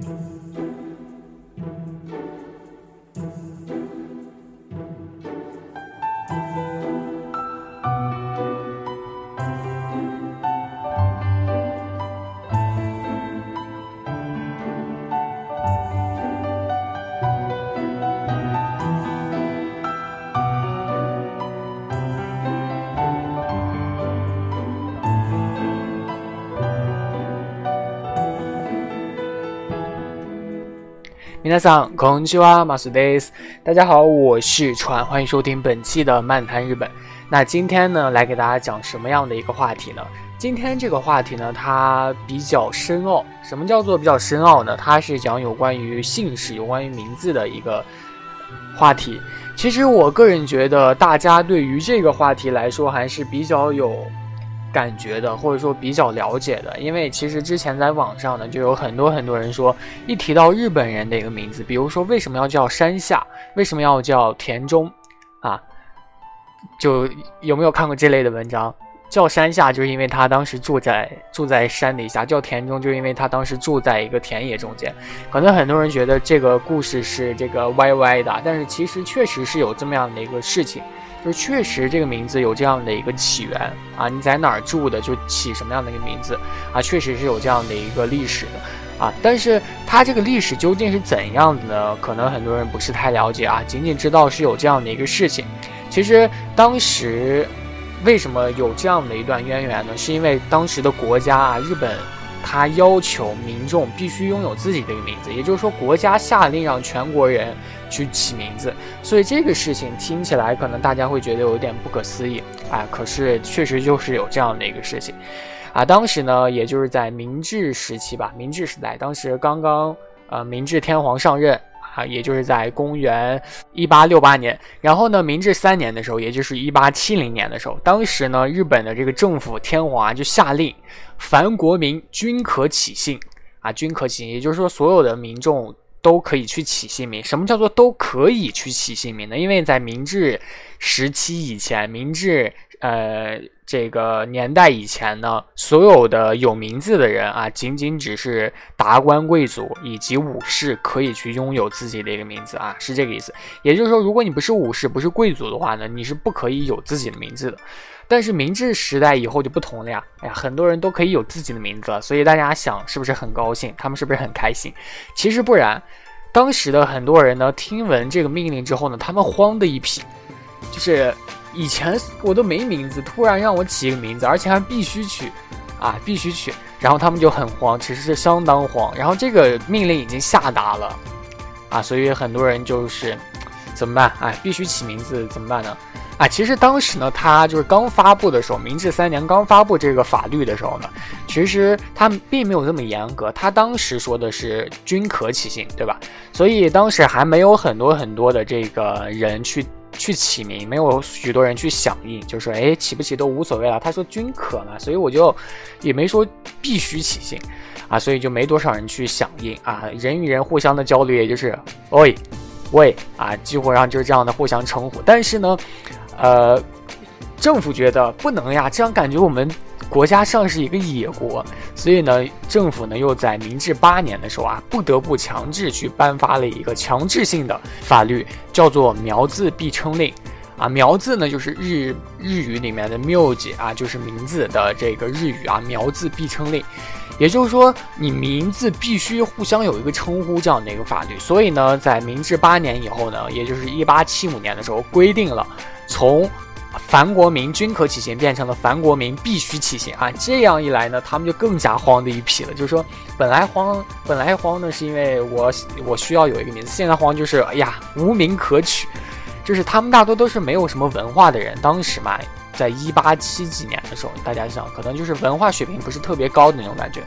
Música 皆さん、こんにちは、马苏です。大家好，我是川，欢迎收听本期的漫谈日本。那今天呢，来给大家讲什么样的一个话题呢？今天这个话题呢，它比较深奥。什么叫做比较深奥呢？它是讲有关于姓氏、有关于名字的一个话题。其实我个人觉得，大家对于这个话题来说，还是比较有。 感觉的，或者说比较了解的，因为其实之前在网上呢，就有很多很多人说，一提到日本人的一个名字，比如说为什么要叫山下，为什么要叫田中，啊，就有没有看过这类的文章？叫山下就是因为他当时住在住在山底下，叫田中就是因为他当时住在一个田野中间。可能很多人觉得这个故事是这个歪歪的，但是其实确实是有这么样的一个事情。就确实这个名字有这样的一个起源啊，你在哪儿住的就起什么样的一个名字啊，确实是有这样的一个历史的啊。但是它这个历史究竟是怎样的呢？可能很多人不是太了解啊，仅仅知道是有这样的一个事情。其实当时为什么有这样的一段渊源呢？是因为当时的国家啊，日本。他要求民众必须拥有自己的一个名字，也就是说，国家下令让全国人去起名字。所以这个事情听起来可能大家会觉得有点不可思议啊，可是确实就是有这样的一个事情啊。当时呢，也就是在明治时期吧，明治时代，当时刚刚呃明治天皇上任。啊，也就是在公元一八六八年，然后呢，明治三年的时候，也就是一八七零年的时候，当时呢，日本的这个政府天皇啊就下令，凡国民均可起姓，啊，均可起，也就是说，所有的民众都可以去起姓名。什么叫做都可以去起姓名呢？因为在明治时期以前，明治。呃，这个年代以前呢，所有的有名字的人啊，仅仅只是达官贵族以及武士可以去拥有自己的一个名字啊，是这个意思。也就是说，如果你不是武士，不是贵族的话呢，你是不可以有自己的名字的。但是明治时代以后就不同了呀，哎呀，很多人都可以有自己的名字了，所以大家想是不是很高兴？他们是不是很开心？其实不然，当时的很多人呢，听闻这个命令之后呢，他们慌的一批，就是。以前我都没名字，突然让我起一个名字，而且还必须取，啊，必须取，然后他们就很慌，其实是相当慌。然后这个命令已经下达了，啊，所以很多人就是怎么办？哎，必须起名字，怎么办呢？啊，其实当时呢，他就是刚发布的时候，明治三年刚发布这个法律的时候呢，其实他并没有这么严格，他当时说的是均可起姓，对吧？所以当时还没有很多很多的这个人去。去起名，没有许多人去响应，就说哎起不起都无所谓了。他说均可嘛，所以我就也没说必须起姓啊，所以就没多少人去响应啊。人与人互相的交流，也就是喂喂啊，几乎上就是这样的互相称呼。但是呢，呃，政府觉得不能呀，这样感觉我们。国家像是一个野国，所以呢，政府呢又在明治八年的时候啊，不得不强制去颁发了一个强制性的法律，叫做苗字必称令。啊，苗字呢就是日日语里面的苗字啊，就是名字的这个日语啊，苗字必称令。也就是说，你名字必须互相有一个称呼这样的一个法律。所以呢，在明治八年以后呢，也就是一八七五年的时候，规定了从。凡国民均可起行，变成了凡国民必须起行啊！这样一来呢，他们就更加慌的一批了。就是说，本来慌，本来慌呢，是因为我我需要有一个名字，现在慌就是哎呀，无名可取。就是他们大多都是没有什么文化的人，当时嘛，在一八七几年的时候，大家想，可能就是文化水平不是特别高的那种感觉。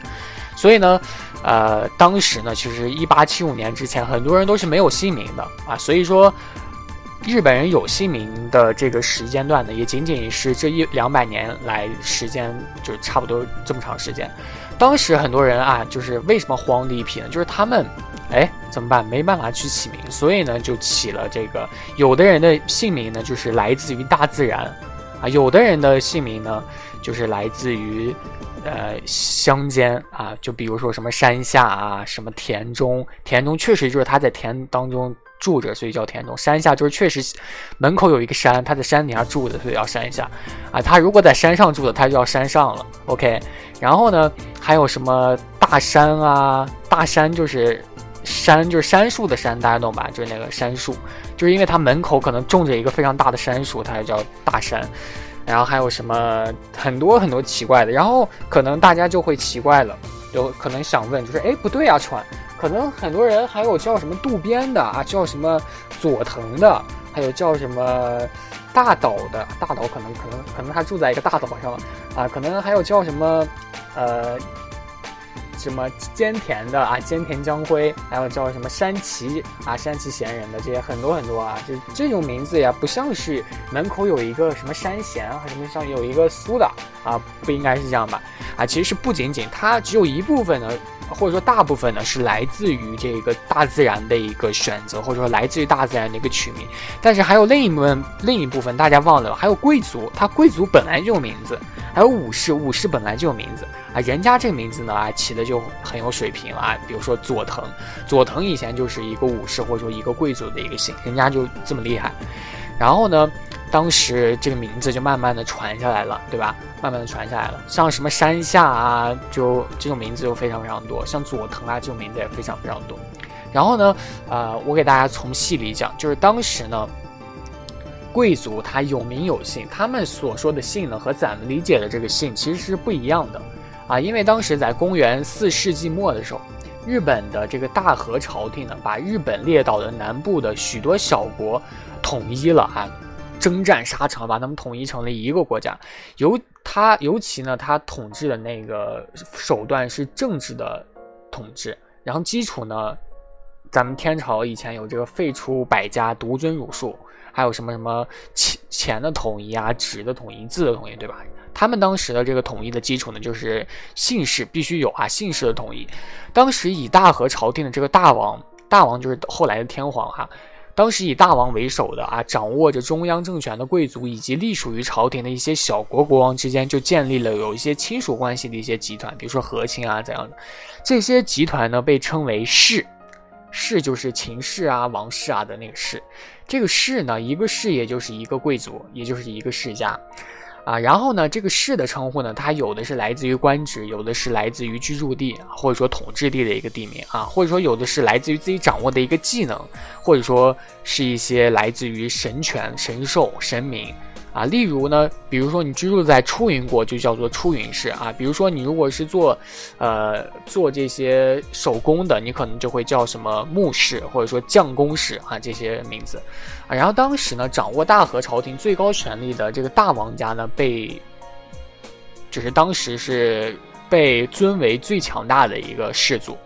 所以呢，呃，当时呢，其实一八七五年之前，很多人都是没有姓名的啊，所以说。日本人有姓名的这个时间段呢，也仅仅是这一两百年来时间，就差不多这么长时间。当时很多人啊，就是为什么慌的一批呢？就是他们，哎，怎么办？没办法去起名，所以呢，就起了这个。有的人的姓名呢，就是来自于大自然，啊。有的人的姓名呢，就是来自于呃乡间啊，就比如说什么山下啊，什么田中，田中确实就是他在田当中。住着，所以叫田中。山下就是确实门口有一个山，他在山底下住的，所以叫山下。啊，他如果在山上住的，他就叫山上了。OK，然后呢，还有什么大山啊？大山就是山，就是杉树的山，大家懂吧？就是那个杉树，就是因为他门口可能种着一个非常大的杉树，它就叫大山。然后还有什么很多很多奇怪的，然后可能大家就会奇怪了，有可能想问，就是哎，不对啊，川。可能很多人还有叫什么渡边的啊，叫什么佐藤的，还有叫什么大岛的，大岛可能可能可能他住在一个大岛上啊，可能还有叫什么呃什么兼田的啊，兼田将辉，还有叫什么山崎啊，山崎贤人的这些很多很多啊，就这种名字呀，不像是门口有一个什么山贤啊，什么像有一个苏的啊，不应该是这样吧？啊，其实不仅仅它只有一部分的。或者说大部分呢是来自于这个大自然的一个选择，或者说来自于大自然的一个取名，但是还有另一部分，另一部分大家忘了，还有贵族，他贵族本来就有名字，还有武士，武士本来就有名字啊，人家这名字呢啊起的就很有水平啊，比如说佐藤，佐藤以前就是一个武士或者说一个贵族的一个姓，人家就这么厉害，然后呢。当时这个名字就慢慢的传下来了，对吧？慢慢的传下来了，像什么山下啊，就这种名字就非常非常多，像佐藤啊这种名字也非常非常多。然后呢，呃，我给大家从细里讲，就是当时呢，贵族他有名有姓，他们所说的姓呢和咱们理解的这个姓其实是不一样的啊，因为当时在公元四世纪末的时候，日本的这个大和朝廷呢，把日本列岛的南部的许多小国统一了啊。征战沙场，把他们统一成了一个国家。尤他尤其呢，他统治的那个手段是政治的统治，然后基础呢，咱们天朝以前有这个废除百家，独尊儒术，还有什么什么钱钱的统一啊，纸的统一，字的统一，对吧？他们当时的这个统一的基础呢，就是姓氏必须有啊，姓氏的统一。当时以大和朝廷的这个大王，大王就是后来的天皇哈。当时以大王为首的啊，掌握着中央政权的贵族，以及隶属于朝廷的一些小国国王之间，就建立了有一些亲属关系的一些集团，比如说和亲啊怎样的。这些集团呢，被称为氏，氏就是秦氏啊、王氏啊的那个氏。这个氏呢，一个氏也就是一个贵族，也就是一个世家。啊，然后呢，这个市的称呼呢，它有的是来自于官职，有的是来自于居住地或者说统治地的一个地名啊，或者说有的是来自于自己掌握的一个技能，或者说是一些来自于神权、神兽、神明。啊，例如呢，比如说你居住在出云国，就叫做出云氏啊。比如说你如果是做，呃，做这些手工的，你可能就会叫什么木氏，或者说匠工氏啊这些名字。然后当时呢，掌握大和朝廷最高权力的这个大王家呢，被，就是当时是被尊为最强大的一个氏族。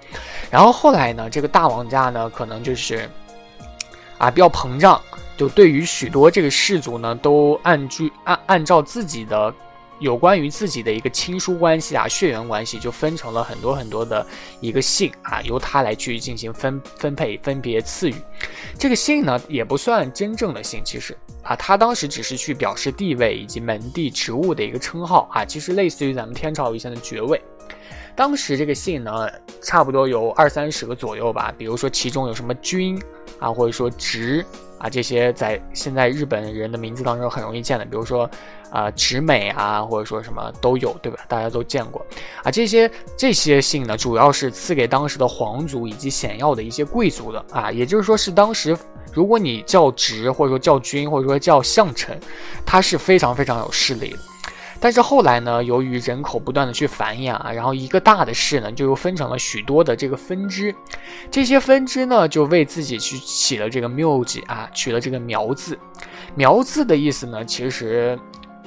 然后后来呢，这个大王家呢，可能就是，啊，比较膨胀。就对于许多这个氏族呢，都按据按按照自己的有关于自己的一个亲疏关系啊、血缘关系，就分成了很多很多的一个姓啊，由他来去进行分分配、分别赐予。这个姓呢，也不算真正的姓，其实啊，他当时只是去表示地位以及门第职务的一个称号啊，其实类似于咱们天朝以前的爵位。当时这个姓呢，差不多有二三十个左右吧，比如说其中有什么君啊，或者说职。啊，这些在现在日本人的名字当中很容易见的，比如说，啊，直美啊，或者说什么都有，对吧？大家都见过。啊，这些这些姓呢，主要是赐给当时的皇族以及显要的一些贵族的啊，也就是说是当时，如果你叫直，或者说叫君，或者说叫相臣，他是非常非常有势力的。但是后来呢，由于人口不断的去繁衍啊，然后一个大的市呢，就又分成了许多的这个分支，这些分支呢，就为自己去起了这个묘字啊，取了这个苗字。苗字的意思呢，其实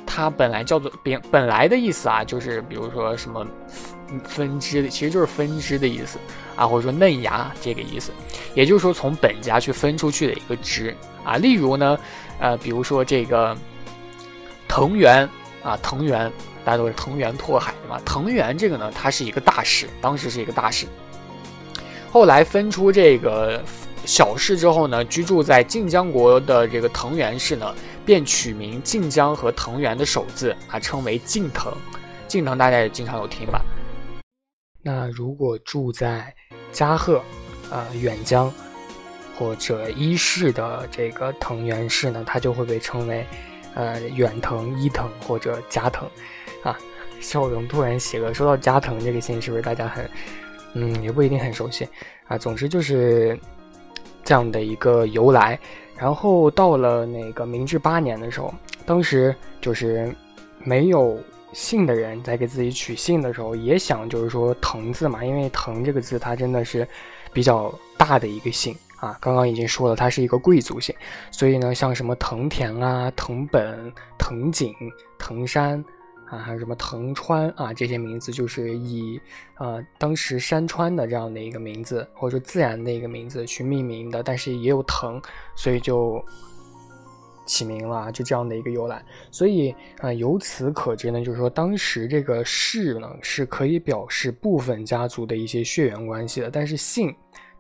它本来叫做本本来的意思啊，就是比如说什么分支，其实就是分支的意思啊，或者说嫩芽这个意思，也就是说从本家去分出去的一个支啊。例如呢，呃，比如说这个藤原。啊，藤原，大家都是藤原拓海的嘛。藤原这个呢，它是一个大氏，当时是一个大氏。后来分出这个小氏之后呢，居住在晋江国的这个藤原氏呢，便取名晋江和藤原的首字啊，称为晋藤。晋藤大家也经常有听吧？那如果住在加贺、啊远江或者伊势的这个藤原氏呢，它就会被称为呃远藤、伊藤或者加藤啊。笑容突然写了。说到加藤这个姓，是不是大家很嗯也不一定很熟悉啊？总之就是这样的一个由来。然后到了那个明治八年的时候，当时就是没有。姓的人在给自己取姓的时候，也想就是说“藤”字嘛，因为“藤”这个字它真的是比较大的一个姓啊。刚刚已经说了，它是一个贵族姓，所以呢，像什么藤田啊、藤本、藤井、藤山啊，还有什么藤川啊，这些名字就是以呃当时山川的这样的一个名字，或者说自然的一个名字去命名的，但是也有藤，所以就。起名了，就这样的一个由来，所以啊，由此可知呢，就是说当时这个氏呢是可以表示部分家族的一些血缘关系的，但是姓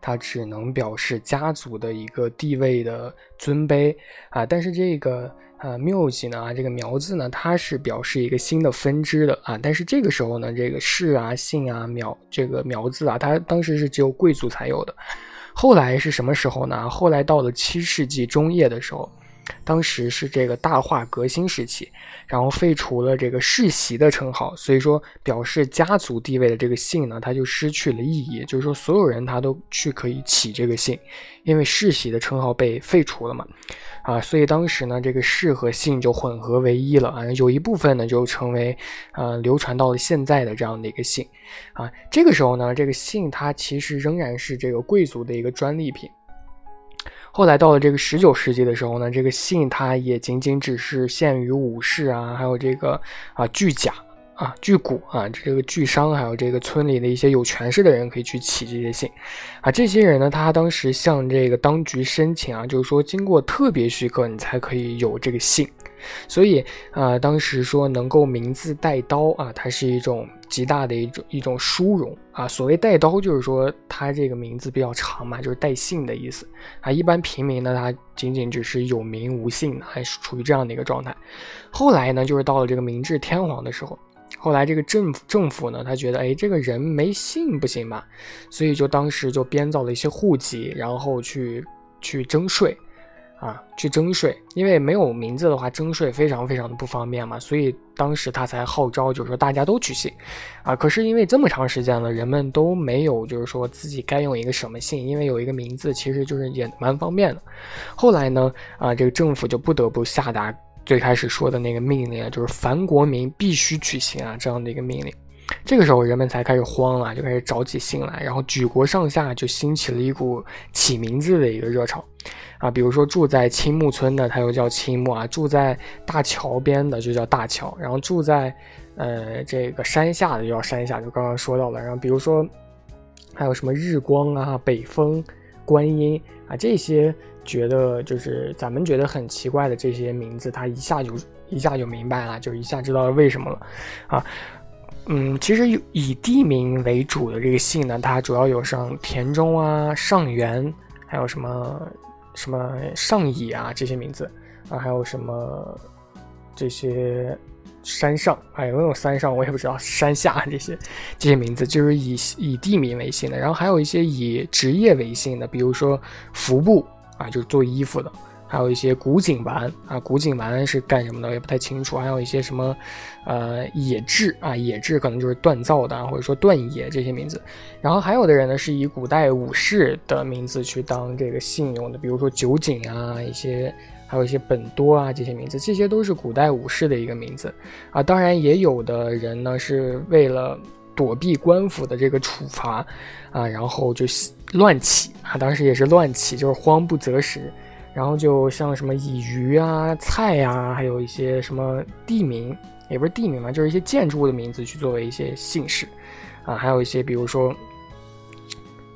它只能表示家族的一个地位的尊卑啊。但是这个呃缪吉呢，这个苗字呢，它是表示一个新的分支的啊。但是这个时候呢，这个氏啊、姓啊、苗这个苗字啊，它当时是只有贵族才有的。后来是什么时候呢？后来到了七世纪中叶的时候。当时是这个大化革新时期，然后废除了这个世袭的称号，所以说表示家族地位的这个姓呢，它就失去了意义。就是说，所有人他都去可以起这个姓，因为世袭的称号被废除了嘛，啊，所以当时呢，这个氏和姓就混合为一了啊，有一部分呢就成为呃流传到了现在的这样的一个姓，啊，这个时候呢，这个姓它其实仍然是这个贵族的一个专利品。后来到了这个十九世纪的时候呢，这个姓它也仅仅只是限于武士啊，还有这个啊巨甲啊巨贾啊这个巨商，还有这个村里的一些有权势的人可以去起这些姓啊。这些人呢，他当时向这个当局申请啊，就是说经过特别许可，你才可以有这个姓。所以啊，当时说能够名字带刀啊，它是一种极大的一种一种殊荣啊。所谓带刀，就是说他这个名字比较长嘛，就是带姓的意思啊。一般平民呢，他仅仅只是有名无姓，还是处于这样的一个状态。后来呢，就是到了这个明治天皇的时候，后来这个政府政府呢，他觉得哎，这个人没姓不行吧，所以就当时就编造了一些户籍，然后去去征税。啊，去征税，因为没有名字的话，征税非常非常的不方便嘛，所以当时他才号召，就是说大家都取姓，啊，可是因为这么长时间了，人们都没有就是说自己该用一个什么姓，因为有一个名字其实就是也蛮方便的。后来呢，啊，这个政府就不得不下达最开始说的那个命令，就是凡国民必须取姓啊这样的一个命令。这个时候人们才开始慌了，就开始找起姓来，然后举国上下就兴起了一股起名字的一个热潮。啊，比如说住在青木村的，他又叫青木啊；住在大桥边的就叫大桥，然后住在呃这个山下的就叫山下，就刚刚说到了。然后比如说还有什么日光啊、北风、观音啊这些，觉得就是咱们觉得很奇怪的这些名字，他一下就一下就明白了，就一下知道为什么了啊。嗯，其实以地名为主的这个姓呢，它主要有像田中啊、上元，还有什么。什么上野啊这些名字啊，还有什么这些山上哎，有没有山上我也不知道，山下这些这些名字就是以以地名为姓的，然后还有一些以职业为姓的，比如说服部啊，就是做衣服的。还有一些古井丸啊，古井丸是干什么的也不太清楚。还有一些什么，呃，野治啊，野治可能就是锻造的，或者说锻冶这些名字。然后还有的人呢，是以古代武士的名字去当这个姓用的，比如说酒井啊，一些还有一些本多啊这些名字，这些都是古代武士的一个名字啊。当然也有的人呢，是为了躲避官府的这个处罚啊，然后就乱起啊，当时也是乱起，就是慌不择时。然后就像什么以鱼啊、菜呀，还有一些什么地名，也不是地名嘛，就是一些建筑物的名字去作为一些姓氏，啊，还有一些比如说，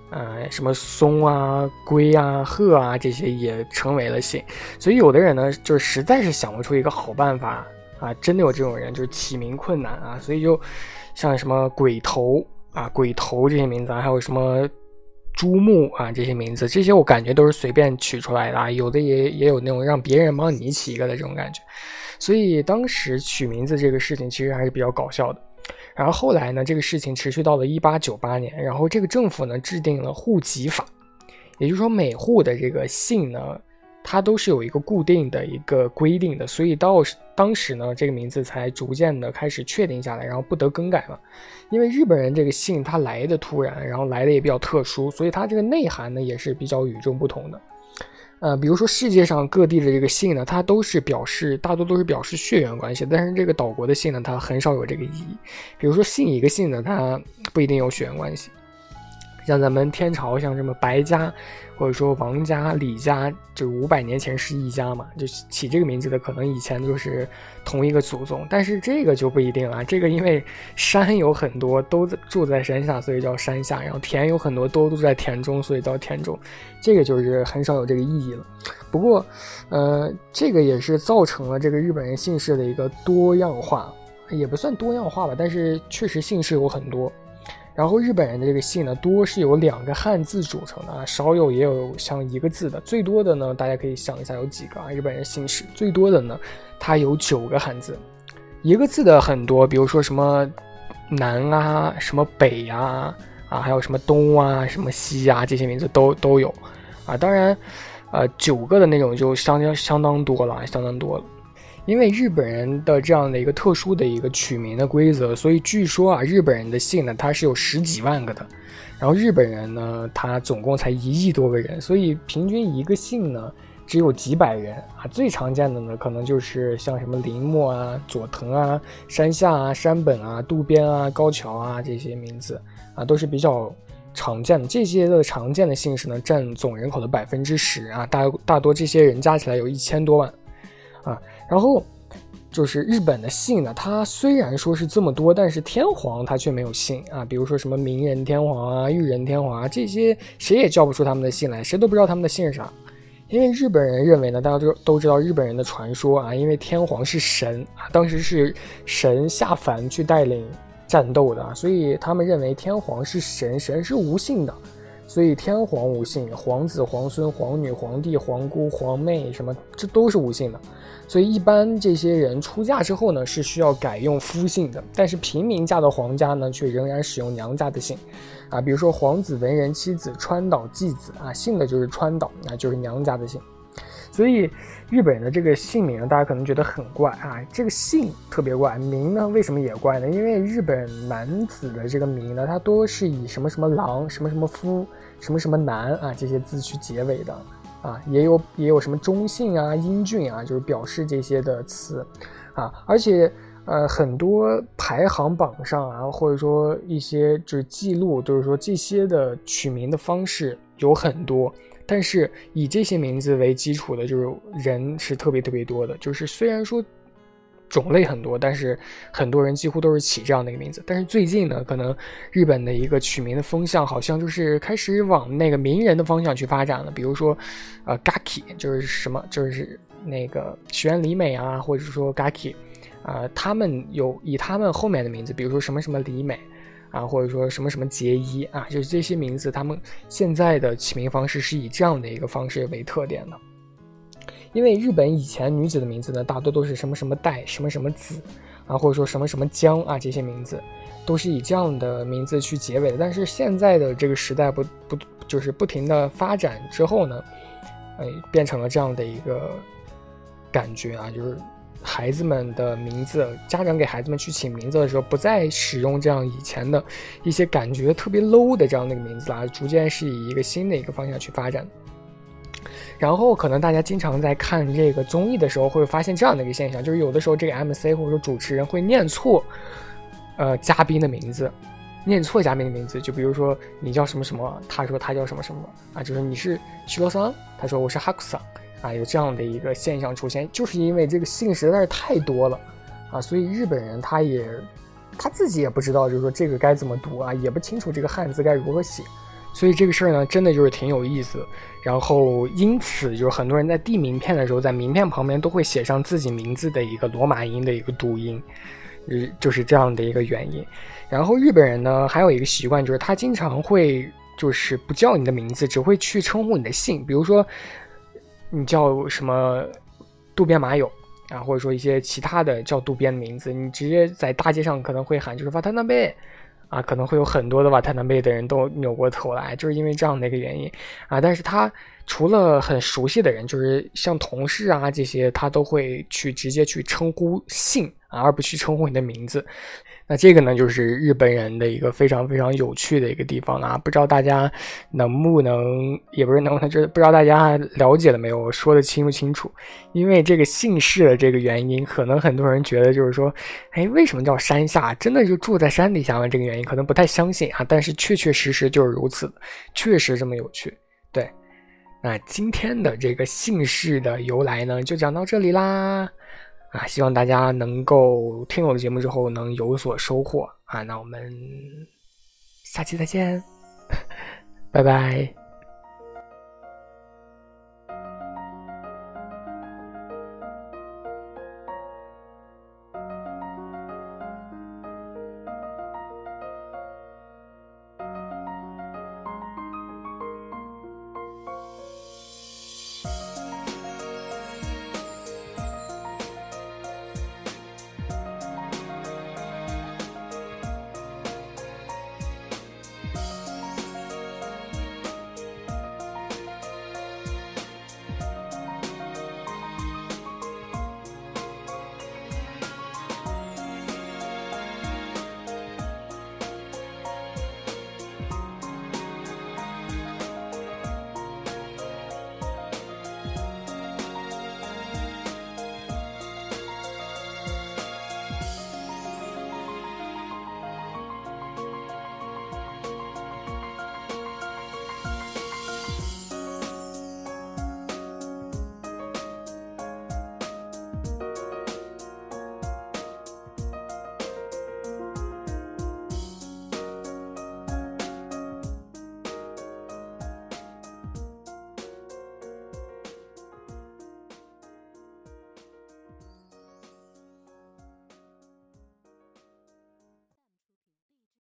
呃，什么松啊、龟啊、鹤啊这些也成为了姓。所以有的人呢，就是实在是想不出一个好办法啊，真的有这种人，就是起名困难啊，所以就像什么鬼头啊、鬼头这些名字，还有什么。朱木啊这些名字，这些我感觉都是随便取出来的啊，有的也也有那种让别人帮你起一个的这种感觉。所以当时取名字这个事情其实还是比较搞笑的。然后后来呢，这个事情持续到了一八九八年，然后这个政府呢制定了户籍法，也就是说每户的这个姓呢，它都是有一个固定的一个规定的，所以到当时呢，这个名字才逐渐的开始确定下来，然后不得更改嘛。因为日本人这个姓它来的突然，然后来的也比较特殊，所以它这个内涵呢也是比较与众不同的。呃，比如说世界上各地的这个姓呢，它都是表示大多都是表示血缘关系，但是这个岛国的姓呢，它很少有这个意义。比如说姓一个姓呢，它不一定有血缘关系。像咱们天朝，像什么白家，或者说王家、李家，就五百年前是一家嘛，就起这个名字的可能以前就是同一个祖宗。但是这个就不一定了，这个因为山有很多都住在山下，所以叫山下；然后田有很多都住在田中，所以叫田中。这个就是很少有这个意义了。不过，呃，这个也是造成了这个日本人姓氏的一个多样化，也不算多样化吧，但是确实姓氏有很多。然后日本人的这个姓呢，多是由两个汉字组成的啊，少有也有像一个字的。最多的呢，大家可以想一下有几个啊？日本人姓氏最多的呢，它有九个汉字，一个字的很多，比如说什么南啊，什么北呀，啊，还有什么东啊，什么西啊，这些名字都都有啊。当然，呃，九个的那种就相当相当多了，相当多了。因为日本人的这样的一个特殊的一个取名的规则，所以据说啊，日本人的姓呢，它是有十几万个的。然后日本人呢，他总共才一亿多个人，所以平均一个姓呢只有几百人啊。最常见的呢，可能就是像什么铃木啊、佐藤啊、山下啊、山本啊、渡边啊、高桥啊这些名字啊，都是比较常见的。这些的常见的姓氏呢，占总人口的百分之十啊，大大多这些人加起来有一千多万啊。然后，就是日本的姓呢，它虽然说是这么多，但是天皇他却没有姓啊。比如说什么明仁天皇啊、裕仁天皇啊这些，谁也叫不出他们的姓来，谁都不知道他们的姓是啥。因为日本人认为呢，大家都都知道日本人的传说啊，因为天皇是神啊，当时是神下凡去带领战斗的，所以他们认为天皇是神，神是无姓的，所以天皇无姓，皇子、皇孙、皇女、皇帝、皇姑、皇妹什么，这都是无姓的。所以一般这些人出嫁之后呢，是需要改用夫姓的。但是平民嫁到皇家呢，却仍然使用娘家的姓，啊，比如说皇子文人妻子川岛纪子啊，姓的就是川岛，那就是娘家的姓。所以日本的这个姓名，大家可能觉得很怪啊，这个姓特别怪，名呢为什么也怪呢？因为日本男子的这个名呢，它多是以什么什么郎、什么什么夫、什么什么男啊这些字去结尾的。啊，也有也有什么中性啊、英俊啊，就是表示这些的词，啊，而且呃很多排行榜上啊，或者说一些就是记录，就是说这些的取名的方式有很多，但是以这些名字为基础的，就是人是特别特别多的，就是虽然说。种类很多，但是很多人几乎都是起这样的一个名字。但是最近呢，可能日本的一个取名的风向好像就是开始往那个名人的方向去发展了。比如说，呃，Gaki 就是什么，就是那个学里美啊，或者说 Gaki，啊，他们有以他们后面的名字，比如说什么什么里美啊，或者说什么什么结衣啊，就是这些名字，他们现在的起名方式是以这样的一个方式为特点的。因为日本以前女子的名字呢，大多都是什么什么代、什么什么子，啊，或者说什么什么江啊，这些名字都是以这样的名字去结尾的。但是现在的这个时代不不就是不停的发展之后呢，哎，变成了这样的一个感觉啊，就是孩子们的名字，家长给孩子们去起名字的时候，不再使用这样以前的一些感觉特别 low 的这样的一个名字啦，逐渐是以一个新的一个方向去发展。然后可能大家经常在看这个综艺的时候，会发现这样的一个现象，就是有的时候这个 MC 或者说主持人会念错，呃，嘉宾的名字，念错嘉宾的名字。就比如说你叫什么什么，他说他叫什么什么啊，就是你是徐罗桑，他说我是哈库桑啊，有这样的一个现象出现，就是因为这个姓实在是太多了啊，所以日本人他也他自己也不知道，就是说这个该怎么读啊，也不清楚这个汉字该如何写。所以这个事儿呢，真的就是挺有意思。然后因此，就是很多人在递名片的时候，在名片旁边都会写上自己名字的一个罗马音的一个读音，就是这样的一个原因。然后日本人呢，还有一个习惯，就是他经常会就是不叫你的名字，只会去称呼你的姓，比如说你叫什么渡边麻友啊，或者说一些其他的叫渡边的名字，你直接在大街上可能会喊就是瓦特纳贝。啊，可能会有很多的瓦特纳贝的人都扭过头来，就是因为这样的一个原因啊。但是他除了很熟悉的人，就是像同事啊这些，他都会去直接去称呼姓啊，而不去称呼你的名字。那这个呢，就是日本人的一个非常非常有趣的一个地方啊！不知道大家能不能，也不是能不能，就是不知道大家了解了没有？我说的清不清楚？因为这个姓氏的这个原因，可能很多人觉得就是说，哎，为什么叫山下？真的就住在山底下吗？这个原因可能不太相信啊。但是确确实实就是如此，确实这么有趣。那今天的这个姓氏的由来呢，就讲到这里啦。啊，希望大家能够听我的节目之后能有所收获啊！那我们下期再见，拜拜。